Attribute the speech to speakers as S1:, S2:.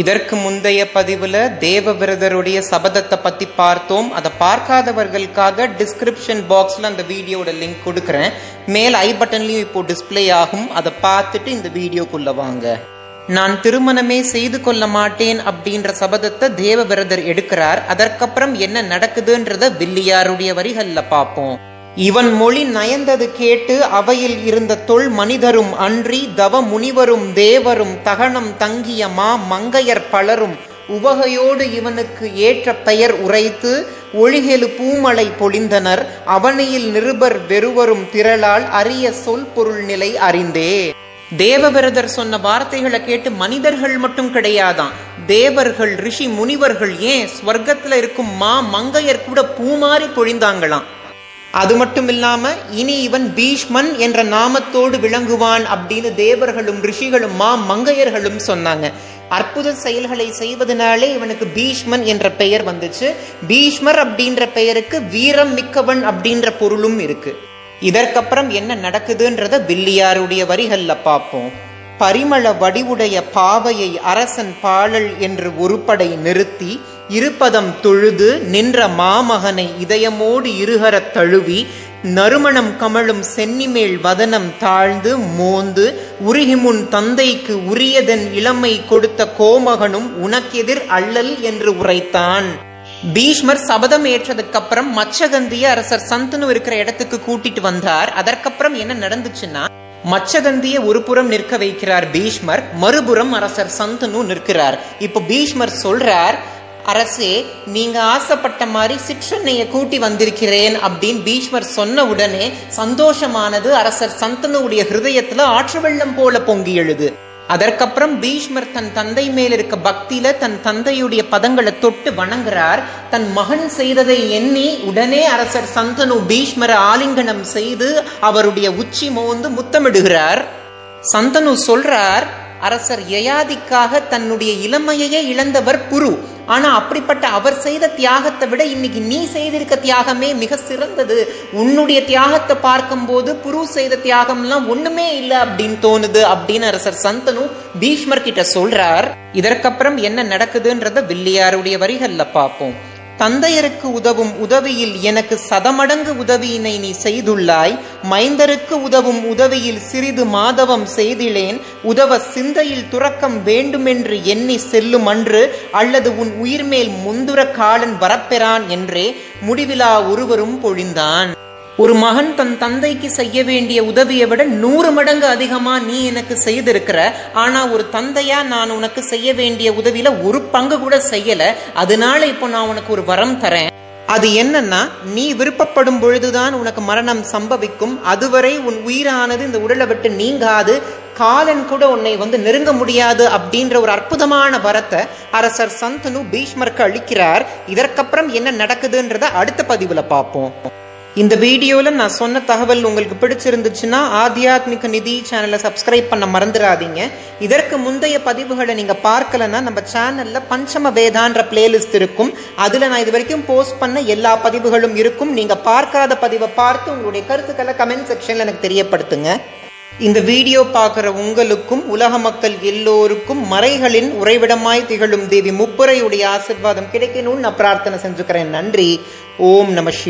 S1: இதற்கு முந்தைய பதிவுல தேவ விரதருடைய சபதத்தை பத்தி பார்த்தோம். அதை பார்க்காதவர்களுக்காக டிஸ்கிரிப்ஷன் பாக்ஸ்ல அந்த வீடியோட லிங்க் கொடுக்கறேன். மேல் ஐ பட்டன்லயும் இப்போ டிஸ்ப்ளே ஆகும். அதை பார்த்துட்டு இந்த வீடியோக்குள்ள வாங்க. நான் திருமணமே செய்து கொள்ள மாட்டேன் அப்படின்ற சபதத்தை தேவ விரதர் எடுக்கிறார். அதற்கப்புறம் என்ன நடக்குதுன்றத வில்லியாருடைய வரிகள்ல பார்ப்போம். இவன் மொழி நயந்தது கேட்டு அவையில் இருந்த தொல் மனிதரும் அன்றி தவ முனிவரும் தேவரும் தகனம் தங்கிய மா மங்கையர் பலரும் உவகையோடு இவனுக்கு ஏற்ற பெயர் உரைத்து ஒளிகெழு பூமலை பொழிந்தனர். அவனையில் நிருபர் வெறுவரும் திரளால் அரிய சொல் பொருள் நிலை அறிந்தே. தேவவிரதர் சொன்ன வார்த்தைகளை கேட்டு மனிதர்கள் மட்டும் கிடையாதான் தேவர்கள் ரிஷி முனிவர்கள் ஏன் ஸ்வர்க்கத்துல இருக்கும் மா மங்கையர் கூட பூமாறி பொழிந்தாங்களாம்? அது மட்டும் இல்லாம இனி இவன் பீஷ்மன் என்ற நாமத்தோடு விளங்குவான் அப்படின்னு தேவர்களும் ரிஷிகளும் மா மங்கையர்களும் சொன்னாங்க. அற்புத செயல்களை செய்வதனாலே இவனுக்கு பீஷ்மன் என்ற பெயர் வந்துச்சு. பீஷ்மர் அப்படின்ற பெயருக்கு வீரம் மிக்கவன் அப்படின்ற பொருளும் இருக்கு. இதற்கப்புறம் என்ன நடக்குதுன்றத வில்லியாருடைய வரிகள்ல பார்ப்போம். பரிமள வடிவுடைய பாவையை அரசன் பாழல் என்று ஒருபடை நிறுத்தி இருபதம் தொழுது நின்ற மாமகனை இதயமோடு இருகரத் தழுவி நறுமணம் கமழும் சென்னிமேல் வதனம் தாழ்ந்து மோந்து உருகிமுன் தந்தைக்கு உரியதன் இளமை கொடுத்த கோமகனும் உனக்கெதிர் அல்லல் என்று உரைத்தான். பீஷ்மர் சபதம் ஏற்றதுக்கு அப்புறம் மச்சகந்திய அரசர் சந்தனு இருக்கிற இடத்துக்கு கூட்டிட்டு வந்தார். அதற்கப்புறம் என்ன நடந்துச்சுன்னா மச்சகந்திய ஒரு புறம் நிற்க வைக்கிறார் பீஷ்மர் மறுபுறம் அரசர் சந்தனு நிற்கிறார். இப்ப பீஷ்மர் சொல்றார் அரசே நீங்க ஆசைப்பட்ட மாதிரி சிற்றன்னைய கூட்டி வந்திருக்கிறேன் அப்படின்னு பீஷ்மர் சொன்ன உடனே சந்தோஷமானது அரசர் சந்தனுடைய ஹிருதயத்துல ஆற்று வெள்ளம் போல பொங்கி எழுது. அதற்கப்புறம் பீஷ்மர் தன் தந்தை மேல் இருக்க பக்தியில தன் தந்தையுடைய பதங்களை தொட்டு வணங்குறார். தன் மகன் செய்ததை எண்ணி உடனே அரசர் சந்தனு பீஷ்மரை ஆலிங்கனம் செய்து அவருடைய உச்சி மோந்து முத்தமிடுகிறார். சந்தனு சொல்றார் அரசர் யயாதிக்காக தன்னுடைய இளமையையே இழந்தவர் புரு. ஆனா அப்படிப்பட்ட அவர் செய்த தியாகத்தை விட இன்னைக்கு நீ செய்திருக்க தியாகமே மிக சிறந்தது. உன்னுடைய தியாகத்தை பார்க்கும்போது புரு செய்த தியாகம்லாம் ஒண்ணுமே இல்லை அப்படின்னு தோணுது அப்படின்னு அரசர் சந்தனு பீஷ்மர் கிட்ட சொல்றார். இதற்கப்புறம் என்ன நடக்குதுன்றத வில்லியாருடைய வரிகள்ல பார்ப்போம். தந்தையருக்கு உதவும் உதவியில் எனக்கு சதமடங்கு உதவியினை நீ செய்துள்ளாய். மைந்தருக்கு உதவும் உதவியில் சிறிது மாதவம் செய்திலேன். உதவ சிந்தையில் துறக்கம் வேண்டுமென்று எண்ணி செல்லும் அன்று அல்லது உன் உயிர்மேல் முந்துர காலன் வரப்பெறான் என்றே முடிவிலா ஒருவரும் பொழிந்தான். ஒரு மகன் தன் தந்தைக்கு செய்ய வேண்டிய உதவியை விட நூறு மடங்கு அதிகமா நீ எனக்கு செய்திருக்கிற. ஆனா ஒரு தந்தையா நான் உனக்கு செய்ய வேண்டிய உதவியில ஒரு பங்கு கூட செய்யல. அதனால இப்போ நான் உனக்கு ஒரு வரம் தரேன். அது என்னன்னா நீ விருப்பப்படும் பொழுதுதான் உனக்கு மரணம் சம்பவிக்கும். அதுவரை உன் உயிரானது இந்த உடலை விட்டு நீங்காது. காலன் கூட உன்னை வந்து நெருங்க முடியாது அப்படின்ற ஒரு அற்புதமான வரத்தை அரசர் சந்தனு பீஷ்மருக்கு அளிக்கிறார். இதற்கப்புறம் என்ன நடக்குதுன்றத அடுத்த பதிவுல பார்ப்போம். இந்த வீடியோல நான் சொன்ன தகவல் உங்களுக்கு பிடிச்சிருந்துச்சுன்னா ஆத்தியாத்மிக நிதி சேனலை சப்ஸ்கிரைப் பண்ண மறந்துடாதீங்க. இதற்கு முந்தைய பதிவுகளை நீங்க பார்க்கலன்னா நம்ம சேனல்ல பஞ்சம வேதான்ற பிளேலிஸ்ட் இருக்கும். அதுல நான் இது வரைக்கும் போஸ்ட் பண்ண எல்லா பதிவுகளும் இருக்கும். நீங்க பார்க்காத பதிவை பார்த்து உங்களுடைய கருத்துக்களை கமெண்ட் செக்ஷன்ல எனக்கு தெரியப்படுத்துங்க. இந்த வீடியோ பார்க்குற உங்களுக்கும் உலக மக்கள் எல்லோருக்கும் மறைகளின் உறைவிடமாய் திகழும் தேவி முப்புரையுடைய ஆசிர்வாதம் கிடைக்கணும்னு நான் பிரார்த்தனை செஞ்சுக்கிறேன். நன்றி. ஓம் நம